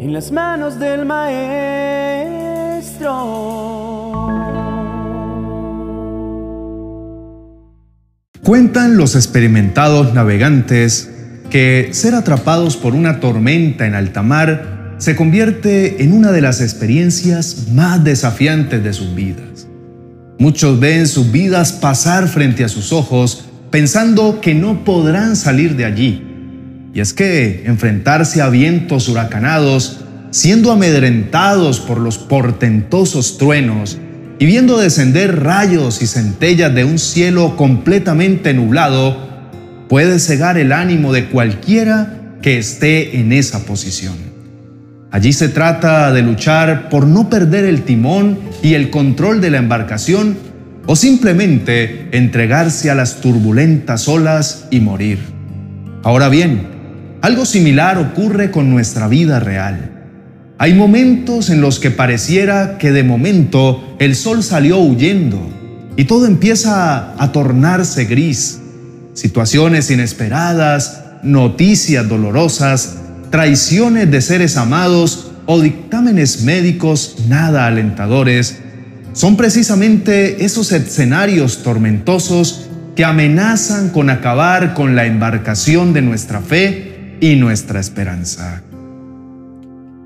en las manos del Maestro. Cuentan los experimentados navegantes que ser atrapados por una tormenta en alta mar se convierte en una de las experiencias más desafiantes de sus vidas. Muchos ven sus vidas pasar frente a sus ojos pensando que no podrán salir de allí. Y es que enfrentarse a vientos huracanados, siendo amedrentados por los portentosos truenos y viendo descender rayos y centellas de un cielo completamente nublado, puede cegar el ánimo de cualquiera que esté en esa posición. Allí se trata de luchar por no perder el timón y el control de la embarcación o simplemente entregarse a las turbulentas olas y morir. Ahora bien, algo similar ocurre con nuestra vida real. Hay momentos en los que pareciera que de momento el sol salió huyendo y todo empieza a tornarse gris situaciones inesperadas, noticias dolorosas, traiciones de seres amados o dictámenes médicos nada alentadores, son precisamente esos escenarios tormentosos que amenazan con acabar con la embarcación de nuestra fe y nuestra esperanza.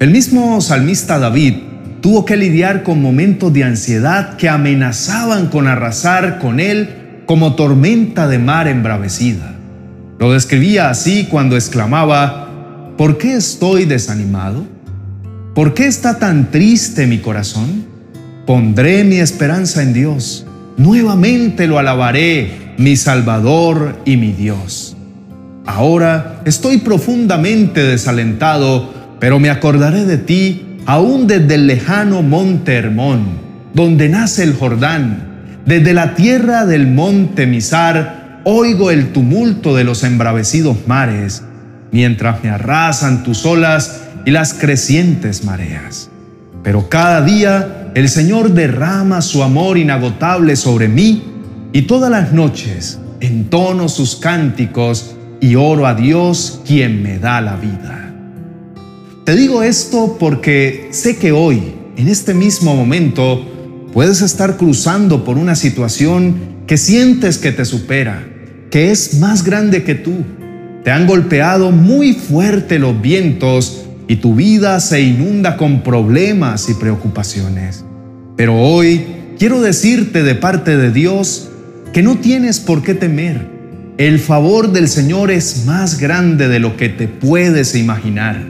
El mismo salmista David tuvo que lidiar con momentos de ansiedad que amenazaban con arrasar con él como tormenta de mar embravecida. Lo describía así cuando exclamaba, ¿por qué estoy desanimado? ¿Por qué está tan triste mi corazón? Pondré mi esperanza en Dios. Nuevamente lo alabaré, mi Salvador y mi Dios. Ahora estoy profundamente desalentado, pero me acordaré de ti aún desde el lejano monte Hermón, donde nace el Jordán desde la tierra del monte Misar oigo el tumulto de los embravecidos mares, mientras me arrasan tus olas y las crecientes mareas. Pero cada día el Señor derrama su amor inagotable sobre mí y todas las noches entono sus cánticos y oro a Dios quien me da la vida. Te digo esto porque sé que hoy, en este mismo momento, Puedes estar cruzando por una situación que sientes que te supera, que es más grande que tú. Te han golpeado muy fuerte los vientos y tu vida se inunda con problemas y preocupaciones. Pero hoy quiero decirte de parte de Dios que no tienes por qué temer. El favor del Señor es más grande de lo que te puedes imaginar.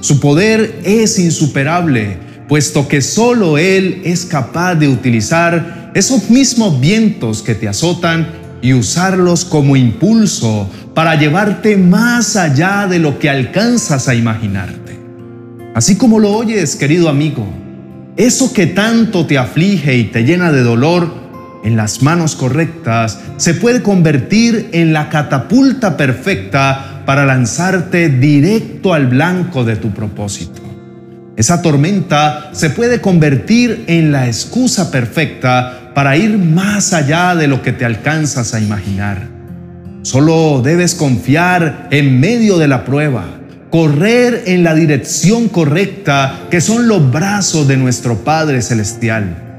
Su poder es insuperable puesto que solo Él es capaz de utilizar esos mismos vientos que te azotan y usarlos como impulso para llevarte más allá de lo que alcanzas a imaginarte. Así como lo oyes, querido amigo, eso que tanto te aflige y te llena de dolor, en las manos correctas se puede convertir en la catapulta perfecta para lanzarte directo al blanco de tu propósito. Esa tormenta se puede convertir en la excusa perfecta para ir más allá de lo que te alcanzas a imaginar. Solo debes confiar en medio de la prueba, correr en la dirección correcta que son los brazos de nuestro Padre Celestial.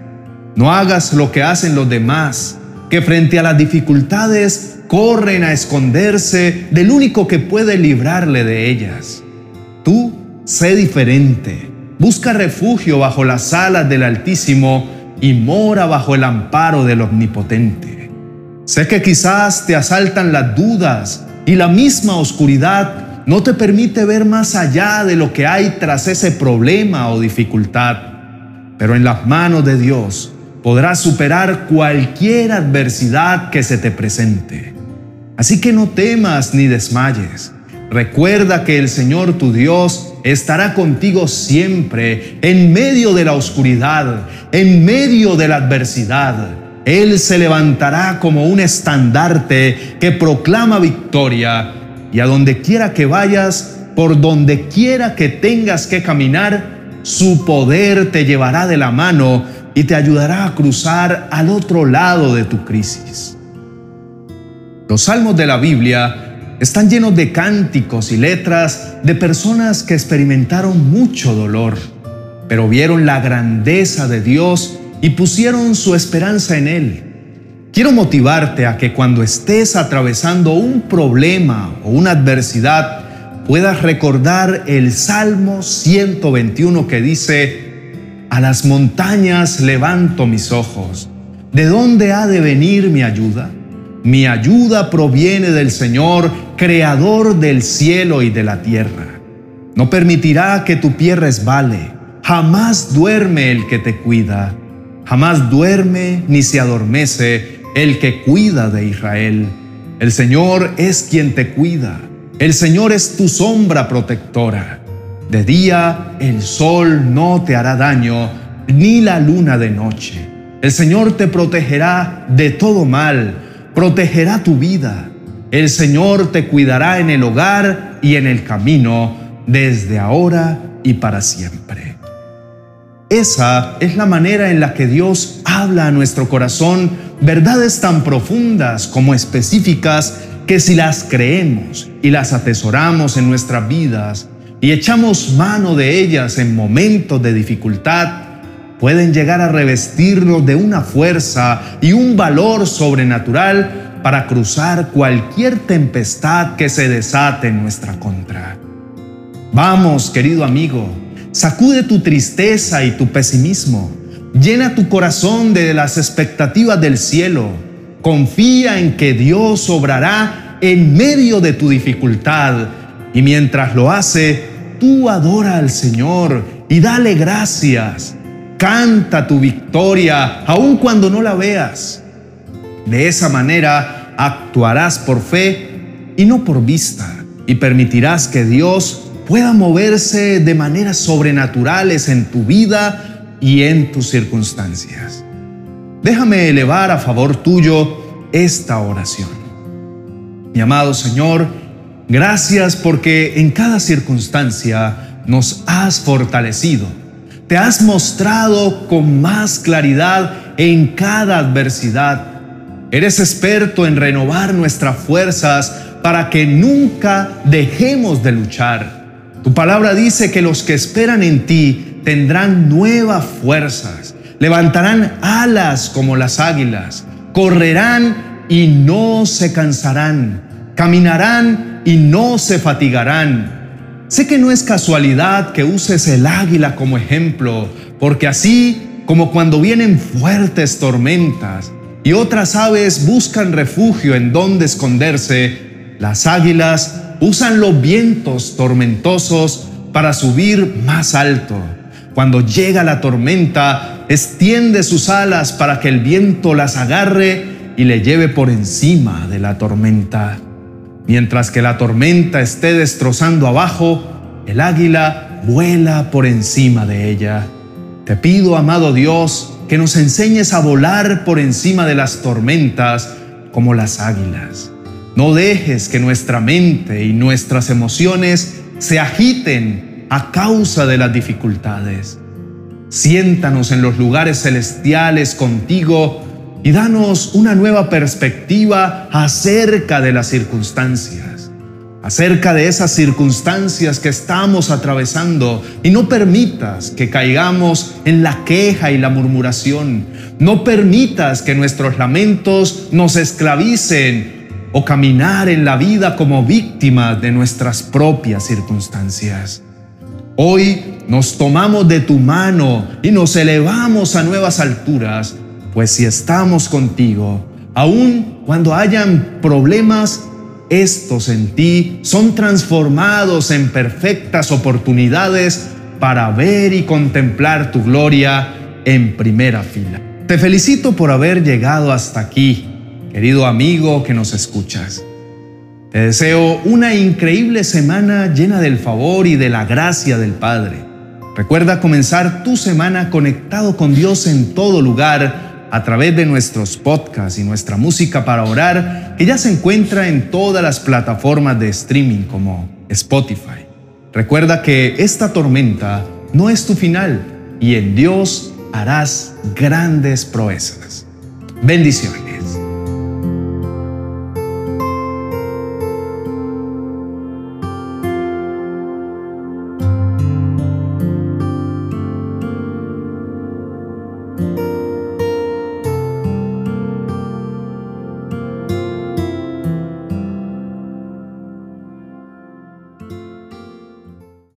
No hagas lo que hacen los demás, que frente a las dificultades corren a esconderse del único que puede librarle de ellas. Tú sé diferente. Busca refugio bajo las alas del Altísimo y mora bajo el amparo del Omnipotente. Sé que quizás te asaltan las dudas y la misma oscuridad no te permite ver más allá de lo que hay tras ese problema o dificultad. Pero en las manos de Dios podrás superar cualquier adversidad que se te presente. Así que no temas ni desmayes. Recuerda que el Señor tu Dios estará contigo siempre, en medio de la oscuridad, en medio de la adversidad. Él se levantará como un estandarte que proclama victoria y a donde quiera que vayas, por donde quiera que tengas que caminar, su poder te llevará de la mano y te ayudará a cruzar al otro lado de tu crisis. Los salmos de la Biblia están llenos de cánticos y letras de personas que experimentaron mucho dolor, pero vieron la grandeza de Dios y pusieron su esperanza en Él. Quiero motivarte a que cuando estés atravesando un problema o una adversidad, puedas recordar el Salmo 121 que dice, a las montañas levanto mis ojos. ¿De dónde ha de venir mi ayuda? Mi ayuda proviene del Señor, creador del cielo y de la tierra. No permitirá que tu pie resbale. Jamás duerme el que te cuida. Jamás duerme ni se adormece el que cuida de Israel. El Señor es quien te cuida. El Señor es tu sombra protectora. De día el sol no te hará daño, ni la luna de noche. El Señor te protegerá de todo mal, protegerá tu vida. El Señor te cuidará en el hogar y en el camino, desde ahora y para siempre. Esa es la manera en la que Dios habla a nuestro corazón verdades tan profundas como específicas que si las creemos y las atesoramos en nuestras vidas y echamos mano de ellas en momentos de dificultad, pueden llegar a revestirnos de una fuerza y un valor sobrenatural para cruzar cualquier tempestad que se desate en nuestra contra. Vamos, querido amigo, Sacude tu tristeza y tu pesimismo. Llena tu corazón de las expectativas del cielo. Confía en que Dios obrará en medio de tu dificultad. Y mientras lo hace, tú adora al Señor y dale gracias. Canta tu victoria aun cuando no la veas. De esa manera actuarás por fe y no por vista y permitirás que Dios pueda moverse de maneras sobrenaturales en tu vida y en tus circunstancias. Déjame elevar a favor tuyo esta oración. Mi amado Señor, gracias porque en cada circunstancia nos has fortalecido. Te has mostrado con más claridad en cada adversidad. Eres experto en renovar nuestras fuerzas para que nunca dejemos de luchar. Tu palabra dice que los que esperan en ti tendrán nuevas fuerzas, levantarán alas como las águilas, correrán y no se cansarán, caminarán y no se fatigarán. Sé que no es casualidad que uses el águila como ejemplo, porque así como cuando vienen fuertes tormentas y otras aves buscan refugio en donde esconderse, las águilas usan los vientos tormentosos para subir más alto. Cuando llega la tormenta, extiende sus alas para que el viento las agarre y le lleve por encima de la tormenta. Mientras que la tormenta esté destrozando abajo, el águila vuela por encima de ella. Te pido, amado Dios, que nos enseñes a volar por encima de las tormentas como las águilas. No dejes que nuestra mente y nuestras emociones se agiten a causa de las dificultades. Siéntanos en los lugares celestiales contigo y danos una nueva perspectiva acerca de las circunstancias, acerca de esas circunstancias que estamos atravesando y no permitas que caigamos en la queja y la murmuración. No permitas que nuestros lamentos nos esclavicen o caminar en la vida como víctima de nuestras propias circunstancias. Hoy nos tomamos de tu mano y nos elevamos a nuevas alturas, pues si estamos contigo, aun cuando hayan problemas, estos en ti son transformados en perfectas oportunidades para ver y contemplar tu gloria en primera fila. Te felicito por haber llegado hasta aquí querido amigo que nos escuchas. Te deseo una increíble semana llena del favor y de la gracia del Padre. Recuerda comenzar tu semana conectado con Dios en todo lugar a través de nuestros podcasts y nuestra música para orar que ya se encuentra en todas las plataformas de streaming como Spotify. Recuerda que esta tormenta no es tu final y en Dios harás grandes proezas. Bendiciones.